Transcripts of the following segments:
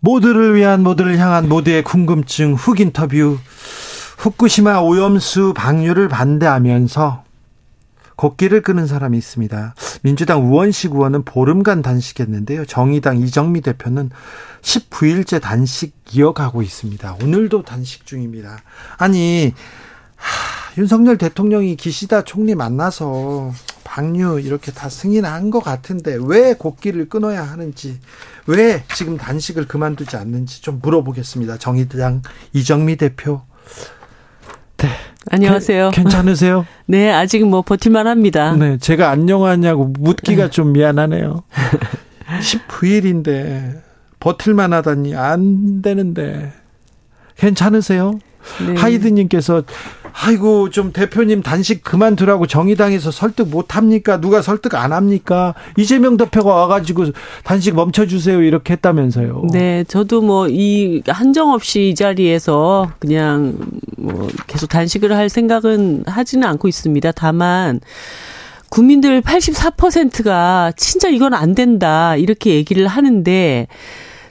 모두를 위한 모두를 향한 모두의 궁금증 훅 인터뷰 후쿠시마 오염수 방류를 반대하면서 곡기를 끄는 사람이 있습니다. 민주당 우원식 의원은 보름간 단식했는데요. 정의당 이정미 대표는 19일째 단식 이어가고 있습니다. 오늘도 단식 중입니다. 아니 하, 윤석열 대통령이 기시다 총리 만나서 방류 이렇게 다 승인한 것 같은데 왜 곡기를 끊어야 하는지 왜 지금 단식을 그만두지 않는지 좀 물어보겠습니다. 정의당 이정미 대표. 네. 안녕하세요. 게, 괜찮으세요? 네, 아직 뭐 버틸만 합니다. 네, 제가 안녕하냐고 묻기가 좀 미안하네요. 19일인데 버틸만 하다니 안 되는데 괜찮으세요? 네. 하이드님께서 아이고 좀 대표님 단식 그만두라고 정의당에서 설득 못 합니까? 누가 설득 안 합니까? 이재명 대표가 와가지고 단식 멈춰주세요 이렇게 했다면서요. 네, 저도 뭐 이 한정 없이 이 자리에서 그냥 뭐 계속 단식을 할 생각은 하지는 않고 있습니다. 다만 국민들 84%가 진짜 이건 안 된다 이렇게 얘기를 하는데.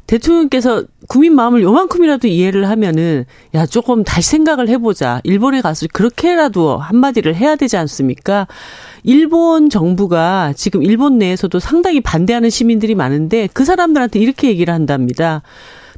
대통령께서 국민 마음을 요만큼이라도 이해를 하면은 야 조금 다시 생각을 해보자. 일본에 가서 그렇게라도 한마디를 해야 되지 않습니까? 일본 정부가 지금 일본 내에서도 상당히 반대하는 시민들이 많은데 그 사람들한테 이렇게 얘기를 한답니다.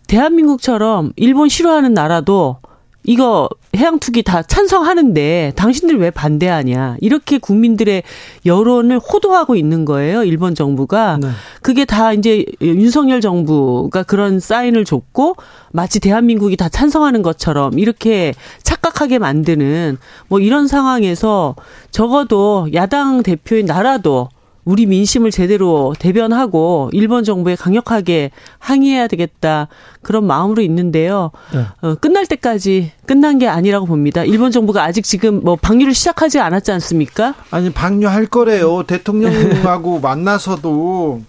대한민국처럼 일본 싫어하는 나라도 이거 해양 투기 다 찬성하는데 당신들 왜 반대하냐 이렇게 국민들의 여론을 호도하고 있는 거예요 일본 정부가 네. 그게 다 이제 윤석열 정부가 그런 사인을 줬고 마치 대한민국이 다 찬성하는 것처럼 이렇게 착각하게 만드는 뭐 이런 상황에서 적어도 야당 대표인 나라도 우리 민심을 제대로 대변하고 일본 정부에 강력하게 항의해야 되겠다 그런 마음으로 있는데요. 네. 어, 끝날 때까지 끝난 게 아니라고 봅니다. 일본 정부가 아직 지금 뭐 방류를 시작하지 않았지 않습니까? 아니 방류할 거래요. 대통령하고 만나서도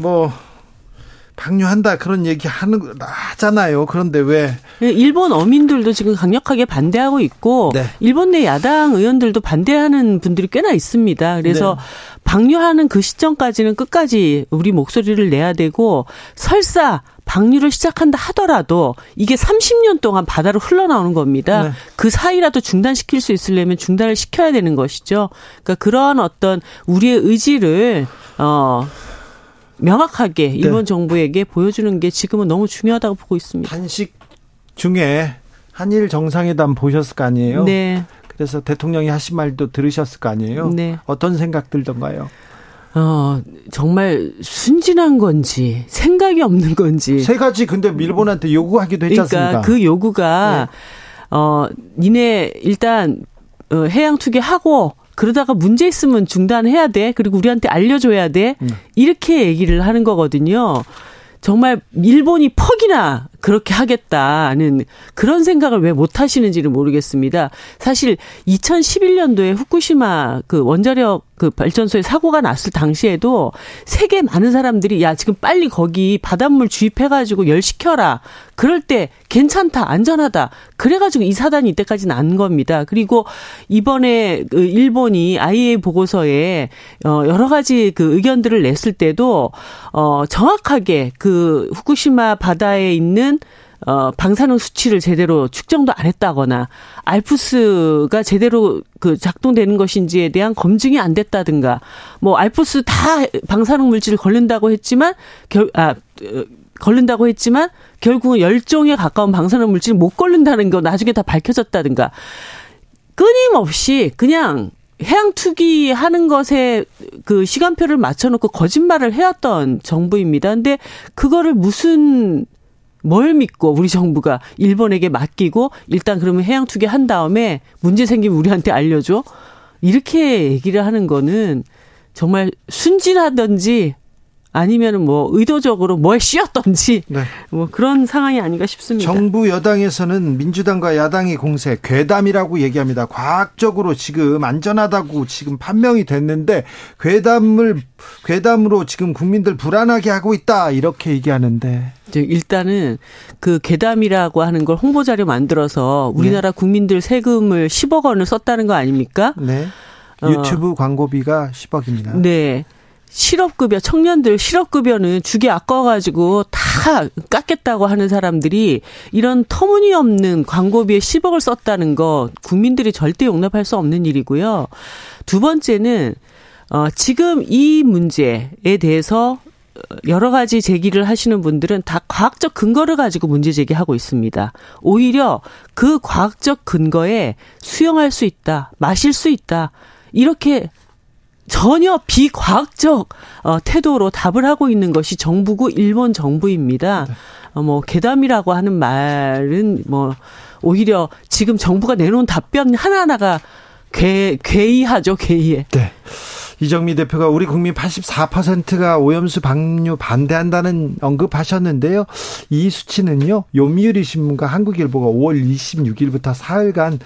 뭐 방류한다 그런 얘기 하는 하잖아요. 그런데 왜 예, 일본 어민들도 지금 강력하게 반대하고 있고 네. 일본 내 야당 의원들도 반대하는 분들이 꽤나 있습니다. 그래서 네. 방류하는 그 시점까지는 끝까지 우리 목소리를 내야 되고 설사 방류를 시작한다 하더라도 이게 30년 동안 바다로 흘러나오는 겁니다. 네. 그 사이라도 중단시킬 수 있으려면 중단을 시켜야 되는 것이죠. 그러니까 그러한 어떤 우리의 의지를 어 명확하게 네. 일본 네. 정부에게 보여주는 게 지금은 너무 중요하다고 보고 있습니다. 단식 중에 한일 정상회담 보셨을 거 아니에요? 네. 그래서 대통령이 하신 말도 들으셨을 거 아니에요? 네. 어떤 생각 들던가요? 어, 정말 순진한 건지, 생각이 없는 건지. 세 가지 근데 일본한테 요구하기도 했지 그러니까 않습니까? 그 요구가, 네. 어, 니네 일단, 어, 해양 투기하고, 그러다가 문제 있으면 중단해야 돼. 그리고 우리한테 알려줘야 돼. 음. 이렇게 얘기를 하는 거거든요. 정말 일본이 퍽이나 그렇게 하겠다는 그런 생각을 왜 못 하시는지는 모르겠습니다. 사실 2011년도에 후쿠시마 그 원자력 그 발전소에 사고가 났을 당시에도 세계 많은 사람들이 야 지금 빨리 거기 바닷물 주입해 가지고 열 시켜라. 그럴 때 괜찮다 안전하다. 그래 가지고 이 사단이 이때까지 난 겁니다. 그리고 이번에 그 일본이 IEA 보고서에 어 여러 가지 그 의견들을 냈을 때도 어 정확하게 그 후쿠시마 바다에 있는 어, 방사능 수치를 제대로 측정도 안 했다거나, 알프스가 제대로 그 작동되는 것인지에 대한 검증이 안 됐다든가, 뭐, 알프스 다 방사능 물질을 걸린다고 했지만, 결, 아, 어, 걸린다고 했지만, 결국은 열종에 가까운 방사능 물질을 못 걸린다는 거 나중에 다 밝혀졌다든가, 끊임없이 그냥 해양 투기 하는 것에 그 시간표를 맞춰놓고 거짓말을 해왔던 정부입니다. 근데 그거를 무슨 뭘 믿고 우리 정부가 일본에게 맡기고 일단 그러면 해양 투기 한 다음에 문제 생기면 우리한테 알려줘? 이렇게 얘기를 하는 거는 정말 순진하든지 아니면은 뭐 의도적으로 뭐에 씌었던지 네. 뭐 그런 상황이 아닌가 싶습니다. 정부 여당에서는 민주당과 야당이 공세 괴담이라고 얘기합니다. 과학적으로 지금 안전하다고 지금 판명이 됐는데 괴담을 괴담으로 지금 국민들 불안하게 하고 있다 이렇게 얘기하는데 일단은 그 괴담이라고 하는 걸 홍보 자료 만들어서 우리나라 네. 국민들 세금을 10억 원을 썼다는 거 아닙니까? 네. 어. 유튜브 어. 광고비가 10억입니다. 네. 실업급여 청년들 실업급여는 주기 아까워가지고 다 깎겠다고 하는 사람들이 이런 터무니없는 광고비에 10억을 썼다는 거 국민들이 절대 용납할 수 없는 일이고요. 두 번째는 어 지금 이 문제에 대해서 여러 가지 제기를 하시는 분들은 다 과학적 근거를 가지고 문제 제기하고 있습니다. 오히려 그 과학적 근거에 수용할 수 있다, 마실 수 있다, 이렇게 전혀 비과학적 어, 태도로 답을 하고 있는 것이 정부고 일본 정부입니다. 네. 어, 뭐 괴담이라고 하는 말은 뭐 오히려 지금 정부가 내놓은 답변 하나하나가 괴 괴이하죠, 괴이해. 네. 이정미 대표가 우리 국민 84%가 오염수 방류 반대한다는 언급하셨는데요. 이 수치는요. 요미우리 신문과 한국일보가 5월 26일부터 사흘간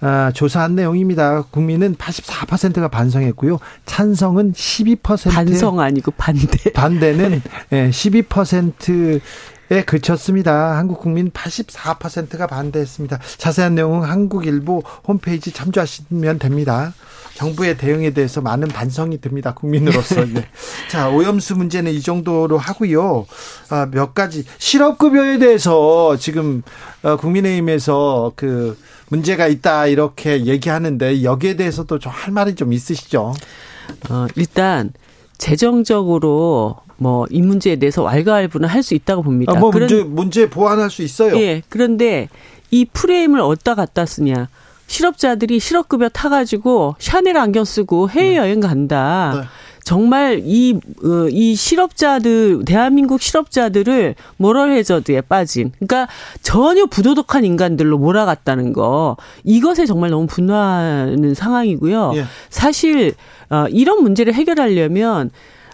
아, 조사한 내용입니다. 국민은 84%가 반성했고요. 찬성은 12%. 반성 아니고 반대. 반대는 12%. 에 그쳤습니다. 한국 국민 84%가 반대했습니다. 자세한 내용은 한국일보 홈페이지 참조하시면 됩니다. 정부의 대응에 대해서 많은 반성이 듭니다. 국민으로서. 네. 자, 오염수 문제는 이 정도로 하고요. 아, 몇 가지 실업급여에 대해서 지금 어, 국민의힘에서 그 문제가 있다 이렇게 얘기하는데 여기에 대해서도 좀 할 말이 좀 있으시죠? 어, 일단 재정적으로 뭐 이 문제에 대해서 왈가왈부는 할 수 있다고 봅니다. 아, 뭐 문제 문제 보완할 수 있어요. 예. 그런데 이 프레임을 어디다 갖다 쓰냐? 실업자들이 실업급여 타가지고 샤넬 안경 쓰고 해외여행 네. 간다. 네. 정말 이, 어, 이 실업자들, 대한민국 실업자들을 모럴 해저드에 빠진, 그러니까 전혀 부도덕한 인간들로 몰아갔다는 거, 이것에 정말 너무 분노하는 상황이고요. 예. 사실, 어, 이런 문제를 해결하려면,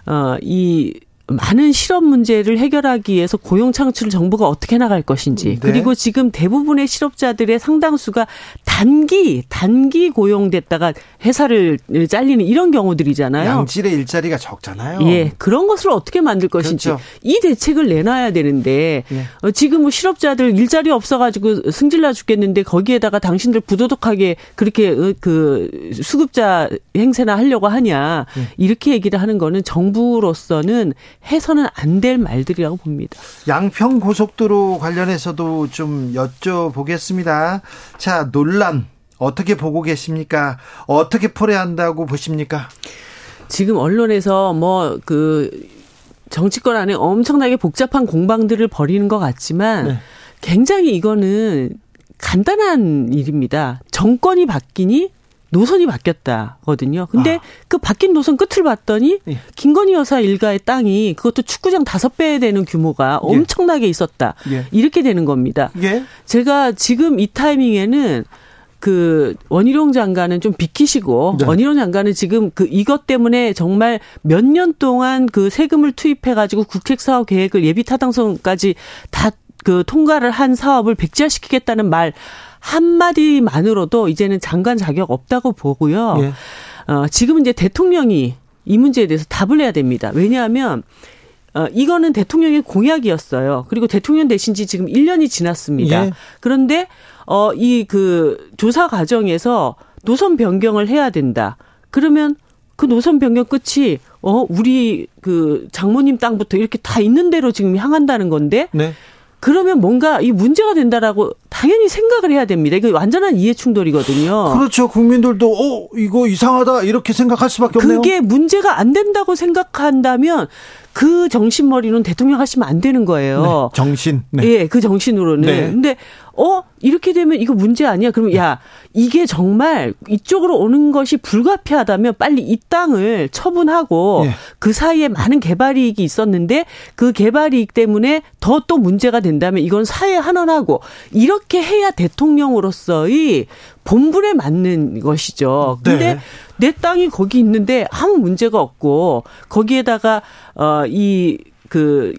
어, 이, 많은 실업 문제를 해결하기 위해서 고용 창출을 정부가 어떻게 나갈 것인지 네. 그리고 지금 대부분의 실업자들의 상당수가 단기 단기 고용됐다가 회사를 잘리는 이런 경우들이잖아요. 양질의 일자리가 적잖아요. 예, 그런 것을 어떻게 만들 것인지 그렇죠. 이 대책을 내놔야 되는데 예. 어, 지금 뭐 실업자들 일자리 없어가지고 승질나 죽겠는데 거기에다가 당신들 부도덕하게 그렇게 어, 그 수급자 행세나 하려고 하냐 예. 이렇게 얘기를 하는 거는 정부로서는 해서는 안 될 말들이라고 봅니다. 양평 고속도로 관련해서도 좀 여쭤보겠습니다. 자, 논란 어떻게 보고 계십니까? 어떻게 풀어야 한다고 보십니까? 지금 언론에서 뭐그 정치권 안에 엄청나게 복잡한 공방들을 벌이는 것 같지만 네. 굉장히 이거는 간단한 일입니다. 정권이 바뀌니 노선이 바뀌었다거든요. 근데 아. 그 바뀐 노선 끝을 봤더니 예. 김건희 여사 일가의 땅이 그것도 축구장 다섯 배 되는 규모가 예. 엄청나게 있었다. 예. 이렇게 되는 겁니다. 예. 제가 지금 이 타이밍에는 그 원희룡 장관은 좀 비키시고 네. 원희룡 장관은 지금 그 이것 때문에 정말 몇 년 동안 그 세금을 투입해 가지고 국책 사업 계획을 예비 타당성까지 다 그 통과를 한 사업을 백지화시키겠다는 말 한마디만으로도 이제는 장관 자격 없다고 보고요. 예. 어, 지금 이제 대통령이 이 문제에 대해서 답을 해야 됩니다. 왜냐하면 어, 이거는 대통령의 공약이었어요. 그리고 대통령 되신 지 지금 1년이 지났습니다. 예. 그런데, 어, 이 그 조사 과정에서 노선 변경을 해야 된다. 그러면 그 노선 변경 끝이, 어, 우리 그 장모님 땅부터 이렇게 다 있는 대로 지금 향한다는 건데, 네. 그러면 뭔가 이 문제가 된다라고 당연히 생각을 해야 됩니다. 이거 완전한 이해 충돌이거든요. 그렇죠. 국민들도 어 이거 이상하다 이렇게 생각할 수밖에 없네요. 그게 문제가 안 된다고 생각한다면 그 정신머리는 대통령 하시면 안 되는 거예요. 네, 정신. 네. 예, 그 정신으로는. 네. 근데 어 이렇게 되면 이거 문제 아니야? 그러면 야 이게 정말 이쪽으로 오는 것이 불가피하다면 빨리 이 땅을 처분하고 네. 그 사이에 많은 개발 이익이 있었는데 그 개발 이익 때문에 더 또 문제가 된다면 이건 사회 환원하고 이렇게 해야 대통령으로서의 본분에 맞는 것이죠. 근데 네. 내 땅이 거기 있는데 아무 문제가 없고 거기에다가 어이그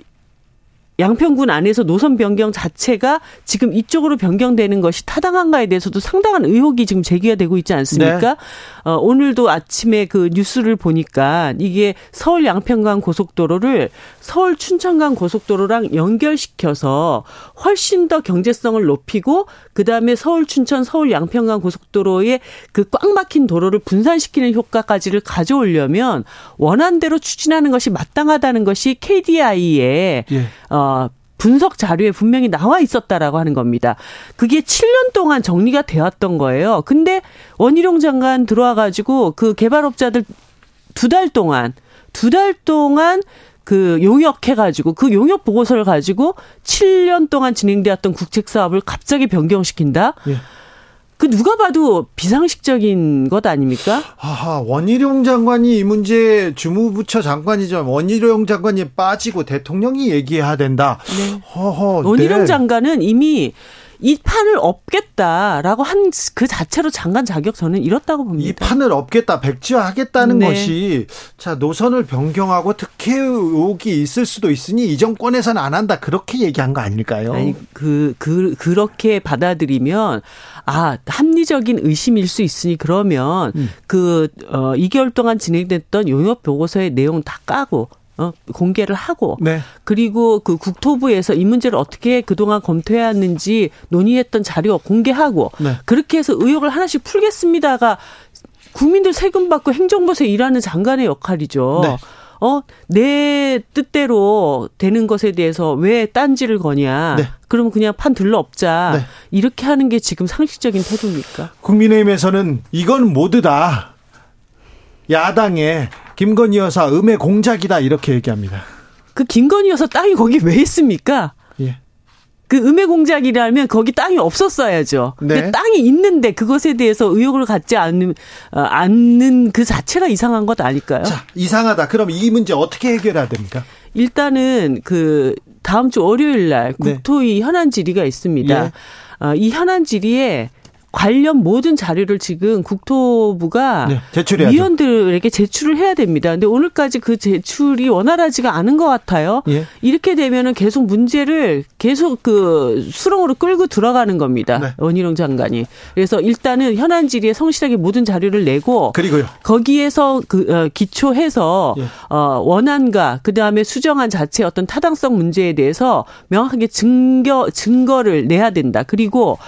양평군 안에서 노선 변경 자체가 지금 이쪽으로 변경되는 것이 타당한가에 대해서도 상당한 의혹이 지금 제기가 되고 있지 않습니까? 네. 어, 오늘도 아침에 그 뉴스를 보니까 이게 서울 양평간 고속도로를 서울 춘천간 고속도로랑 연결시켜서 훨씬 더 경제성을 높이고 그다음에 서울 춘천 서울 양평간 고속도로의 그 꽉 막힌 도로를 분산시키는 효과까지를 가져오려면 원안대로 추진하는 것이 마땅하다는 것이 KDI의 예. 어 분석 자료에 분명히 나와 있었다라고 하는 겁니다. 그게 7년 동안 정리가 되었던 거예요. 근데 원희룡 장관 들어와 가지고 그 개발업자들 두 달 동안 두 달 동안 그 용역해가지고 그 용역 보고서를 가지고 7년 동안 진행되었던 국책 사업을 갑자기 변경시킨다. 예. 그 누가 봐도 비상식적인 것 아닙니까? 하하, 원희룡 장관이 이 문제 주무부처 장관이죠. 원희룡 장관이 빠지고 대통령이 얘기해야 된다. 네. 허허, 원희룡 네. 장관은 이미 이 판을 업겠다라고 한 그 자체로 장관 자격 저는 이렇다고 봅니다. 이 판을 업겠다, 백지화하겠다는 네. 것이 자 노선을 변경하고 특혜 의혹이 있을 수도 있으니 이 정권에서는 안 한다 그렇게 얘기한 거 아닐까요? 아니 그, 그 그렇게 받아들이면 아 합리적인 의심일 수 있으니 그러면 음. 그 어, 2개월 동안 진행됐던 용역 보고서의 내용 다 까고 어, 공개를 하고 네. 그리고 그 국토부에서 이 문제를 어떻게 그동안 검토해왔는지 논의했던 자료 공개하고 네. 그렇게 해서 의혹을 하나씩 풀겠습니다가 국민들 세금 받고 행정부에서 일하는 장관의 역할이죠. 네. 어, 내 뜻대로 되는 것에 대해서 왜 딴지를 거냐. 네. 그러면 그냥 판 들러 없자. 네. 이렇게 하는 게 지금 상식적인 태도입니까? 국민의힘에서는 이건 모두다. 야당의 김건희 여사 음의 공작이다 이렇게 얘기합니다. 그 김건희 여사 땅이 거기 왜 있습니까? 예. 그 음의 공작이라면 거기 땅이 없었어야죠. 네. 땅이 있는데 그것에 대해서 의혹을 갖지 않는 어, 않는 그 자체가 이상한 것 아닐까요? 자, 이상하다. 그럼 이 문제 어떻게 해결해야 됩니까? 일단은 그 다음 주 월요일 날 네. 국토위 네. 현안 질의가 있습니다. 예. 어, 이 현안 질의에 관련 모든 자료를 지금 국토부가 네, 위원들에게 제출을 해야 됩니다. 근데 오늘까지 그 제출이 원활하지가 않은 것 같아요. 예. 이렇게 되면은 계속 문제를 계속 그 수렁으로 끌고 들어가는 겁니다. 네. 원희룡 장관이. 그래서 일단은 현안 질의에 성실하게 모든 자료를 내고 그리고요. 거기에서 그 어, 기초해서 예. 어 원안과 그다음에 수정안 자체 어떤 타당성 문제에 대해서 명확하게 증거 증거를 내야 된다. 그리고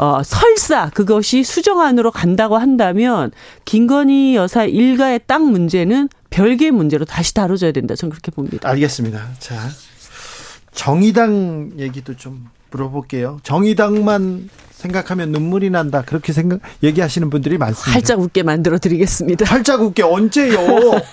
어, 설사 그것이 수정안으로 간다고 한다면 김건희 여사 일가의 땅 문제는 별개의 문제로 다시 다뤄져야 된다. 저는 그렇게 봅니다. 알겠습니다. 자, 정의당 얘기도 좀 물어볼게요. 정의당만 생각하면 눈물이 난다. 그렇게 생각 얘기하시는 분들이 많습니다. 활짝 웃게 만들어 드리겠습니다. 활짝 웃게 언제요?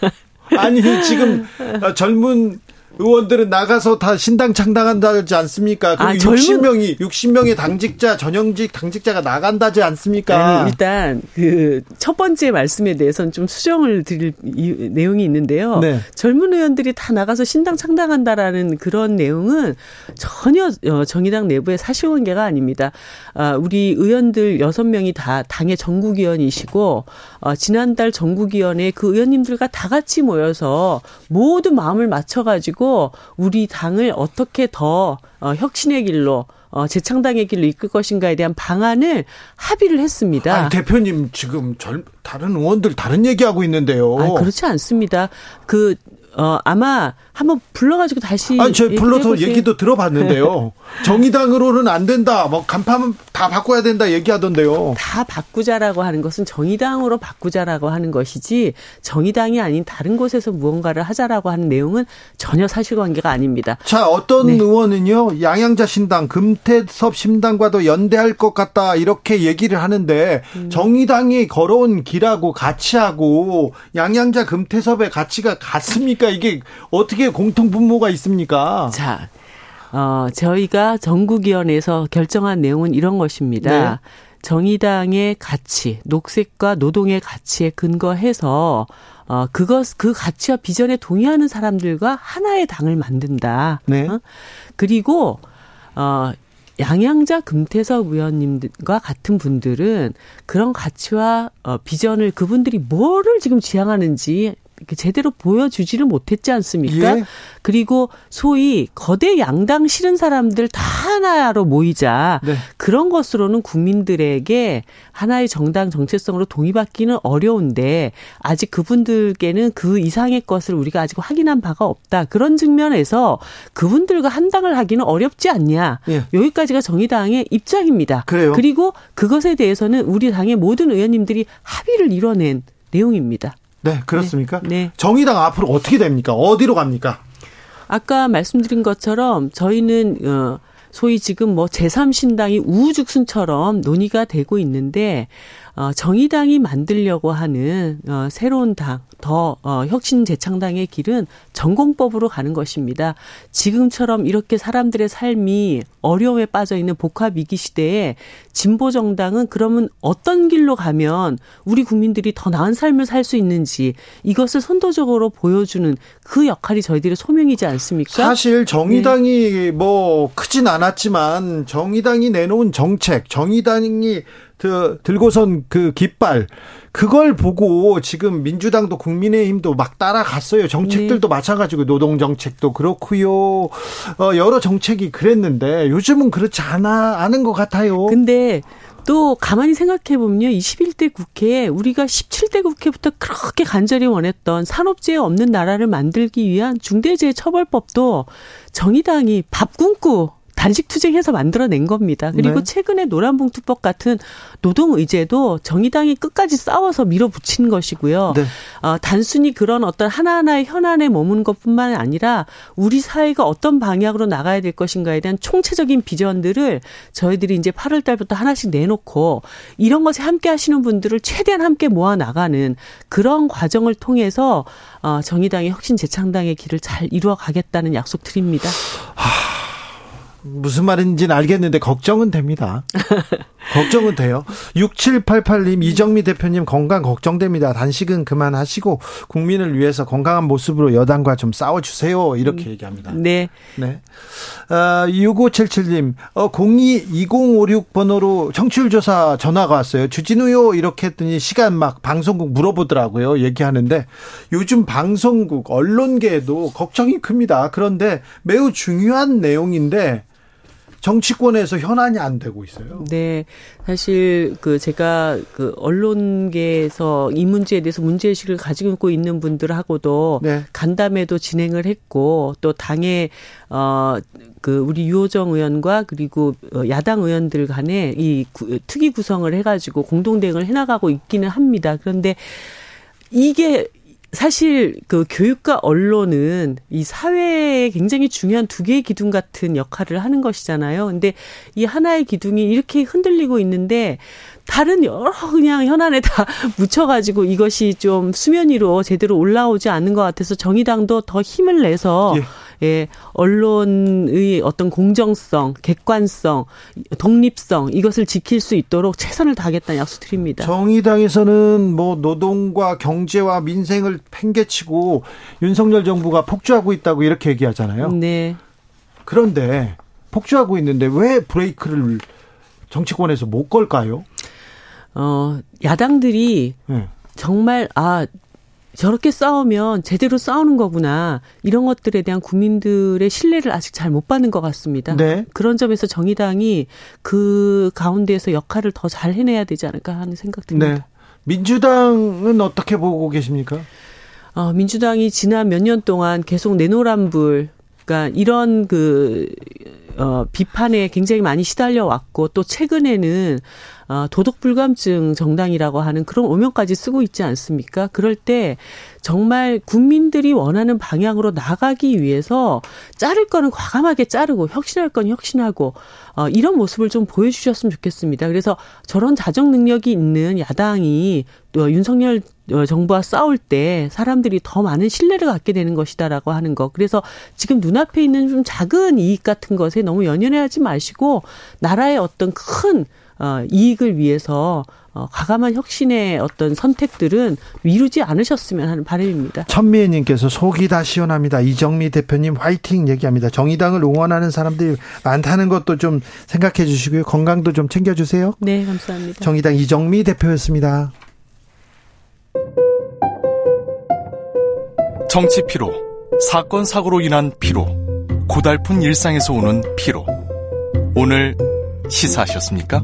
아니 지금 젊은 의원들은 나가서 다 신당 창당한다지 않습니까? 아, 60명이 60명의 당직자 전형직 당직자가 나간다지 않습니까? 아니, 일단 그 첫 번째 말씀에 대해서는 좀 수정을 드릴 이, 내용이 있는데요. 네. 젊은 의원들이 다 나가서 신당 창당한다라는 그런 내용은 전혀 어, 정의당 내부의 사실관계가 아닙니다. 아, 우리 의원들 6명이 다 당의 전국위원이시고 어, 지난달 전국위원회 그 의원님들과 다 같이 모여서 모두 마음을 맞춰가지고 우리 당을 어떻게 더 어, 혁신의 길로 어, 재창당의 길로 이끌 것인가에 대한 방안을 합의를 했습니다. 아니, 대표님 지금 절, 다른 의원들 다른 얘기하고 있는데요. 아, 그렇지 않습니다. 그 어, 아마 한번 불러가지고 다시. 아니, 제가 불러서 해보세요. 얘기도 들어봤는데요. 정의당으로는 안 된다. 뭐 간판 다 바꿔야 된다 얘기하던데요. 다 바꾸자라고 하는 것은 정의당으로 바꾸자라고 하는 것이지 정의당이 아닌 다른 곳에서 무언가를 하자라고 하는 내용은 전혀 사실관계가 아닙니다. 자, 어떤 네. 의원은요. 양양자 신당, 금태섭 신당과도 연대할 것 같다 이렇게 얘기를 하는데 음. 정의당이 걸어온 길하고 가치하고 양양자 금태섭의 가치가 같습니까? 그러니까 이게 어떻게 공통 분모가 있습니까? 자, 어, 저희가 전국위원회에서 결정한 내용은 이런 것입니다. 네. 정의당의 가치, 녹색과 노동의 가치에 근거해서 어 그것 그 가치와 비전에 동의하는 사람들과 하나의 당을 만든다. 네. 어? 그리고 어 양양자 금태섭 의원님과 같은 분들은 그런 가치와 어, 비전을 그분들이 뭐를 지금 지향하는지 제대로 보여주지를 못했지 않습니까? 예. 그리고 소위 거대 양당 싫은 사람들 다 하나로 모이자 네. 그런 것으로는 국민들에게 하나의 정당 정체성으로 동의받기는 어려운데 아직 그분들께는 그 이상의 것을 우리가 아직 확인한 바가 없다. 그런 측면에서 그분들과 한당을 하기는 어렵지 않냐. 예. 여기까지가 정의당의 입장입니다. 그래요. 그리고 그것에 대해서는 우리 당의 모든 의원님들이 합의를 이뤄낸 내용입니다. 네, 그렇습니까? 네. 네. 정의당 앞으로 어떻게 됩니까? 어디로 갑니까? 아까 말씀드린 것처럼 저희는 어 소위 지금 뭐 제3신당이 우후죽순처럼 논의가 되고 있는데 어 정의당이 만들려고 하는 어 새로운 당, 더 어, 혁신 재창당의 길은 전공법으로 가는 것입니다. 지금처럼 이렇게 사람들의 삶이 어려움에 빠져 있는 복합 위기 시대에 진보 정당은 그러면 어떤 길로 가면 우리 국민들이 더 나은 삶을 살 수 있는지 이것을 선도적으로 보여주는 그 역할이 저희들의 소명이지 않습니까? 사실 정의당이 네. 뭐 크진 않았지만 정의당이 내놓은 정책, 정의당이 그 들고선 그 깃발 그걸 보고 지금 민주당도 국민의힘도 막 따라갔어요. 정책들도 네. 마찬가지고 노동 정책도 그렇고요. 어 여러 정책이 그랬는데 요즘은 그렇지 않아 않은 것 같아요. 근데 또 가만히 생각해 보면요. 21대 국회에 우리가 17대 국회부터 그렇게 간절히 원했던 산업재해 없는 나라를 만들기 위한 중대재해 처벌법도 정의당이 밥 굶고 단식 투쟁해서 만들어낸 겁니다. 그리고 네. 최근에 노란봉투법 같은 노동 의제도 정의당이 끝까지 싸워서 밀어붙인 것이고요. 네. 어, 단순히 그런 어떤 하나하나의 현안에 머무는 것뿐만 아니라 우리 사회가 어떤 방향으로 나가야 될 것인가에 대한 총체적인 비전들을 저희들이 이제 8월 달부터 하나씩 내놓고 이런 것에 함께 하시는 분들을 최대한 함께 모아 나가는 그런 과정을 통해서 어, 정의당의 혁신 재창당의 길을 잘 이루어 가겠다는 약속 드립니다. 하... 무슨 말인지는 알겠는데 걱정은 됩니다. 걱정은 돼요. 6788님, 이정미 대표님 건강 걱정됩니다. 단식은 그만하시고 국민을 위해서 건강한 모습으로 여당과 좀 싸워 주세요. 이렇게 음, 얘기합니다. 네. 네. 아, 6577님, 어, 022056 번호로 청취율 조사 전화가 왔어요. 주진우요? 이렇게 했더니 시간 막 방송국 물어보더라고요. 얘기하는데 요즘 방송국, 언론계에도 걱정이 큽니다. 그런데 매우 중요한 내용인데 정치권에서 현안이 안 되고 있어요. 네. 사실 그 제가 그 언론계에서 이 문제에 대해서 문제의식을 가지고 있는 분들하고도 네. 간담회도 진행을 했고 또 당의 어 그 우리 유호정 의원과 그리고 어, 야당 의원들 간에 이 특위 구성을 해가지고 공동 대응을 해나가고 있기는 합니다. 그런데 이게 사실 그 교육과 언론은 이 사회에 굉장히 중요한 두 개의 기둥 같은 역할을 하는 것이잖아요. 근데 이 하나의 기둥이 이렇게 흔들리고 있는데 다른 여러 그냥 현안에 다 묻혀가지고 이것이 좀 수면 위로 제대로 올라오지 않는 것 같아서 정의당도 더 힘을 내서 예. 예, 언론의 어떤 공정성, 객관성, 독립성 이것을 지킬 수 있도록 최선을 다하겠다는 약속드립니다. 정의당에서는 뭐 노동과 경제와 민생을 팽개치고 윤석열 정부가 폭주하고 있다고 이렇게 얘기하잖아요. 네. 그런데 폭주하고 있는데 왜 브레이크를 정치권에서 못 걸까요? 어, 야당들이 네. 정말 아 저렇게 싸우면 제대로 싸우는 거구나. 이런 것들에 대한 국민들의 신뢰를 아직 잘 못 받는 것 같습니다. 네. 그런 점에서 정의당이 그 가운데에서 역할을 더 잘 해내야 되지 않을까 하는 생각 듭니다. 네. 민주당은 어떻게 보고 계십니까? 어, 민주당이 지난 몇 년 동안 계속 내노란 불, 그러니까 이런 그, 어, 비판에 굉장히 많이 시달려 왔고 또 최근에는 어, 도덕 불감증 정당이라고 하는 그런 오명까지 쓰고 있지 않습니까? 그럴 때 정말 국민들이 원하는 방향으로 나가기 위해서 자를 거는 과감하게 자르고 혁신할 건 혁신하고 어, 이런 모습을 좀 보여주셨으면 좋겠습니다. 그래서 저런 자정 능력이 있는 야당이 또 윤석열 어, 정부와 싸울 때 사람들이 더 많은 신뢰를 갖게 되는 것이다라고 하는 것. 그래서 지금 눈앞에 있는 좀 작은 이익 같은 것에 너무 연연해하지 마시고 나라의 어떤 큰 어, 이익을 위해서 어, 과감한 혁신의 어떤 선택들은 미루지 않으셨으면 하는 바람입니다. 천미애님께서 속이 다 시원합니다. 이정미 대표님 화이팅 얘기합니다. 정의당을 응원하는 사람들이 많다는 것도 좀 생각해 주시고요. 건강도 좀 챙겨주세요. 네, 감사합니다. 정의당 이정미 대표였습니다. 정치 피로, 사건 사고로 인한 피로, 고달픈 일상에서 오는 피로. 오늘 시사하셨습니까?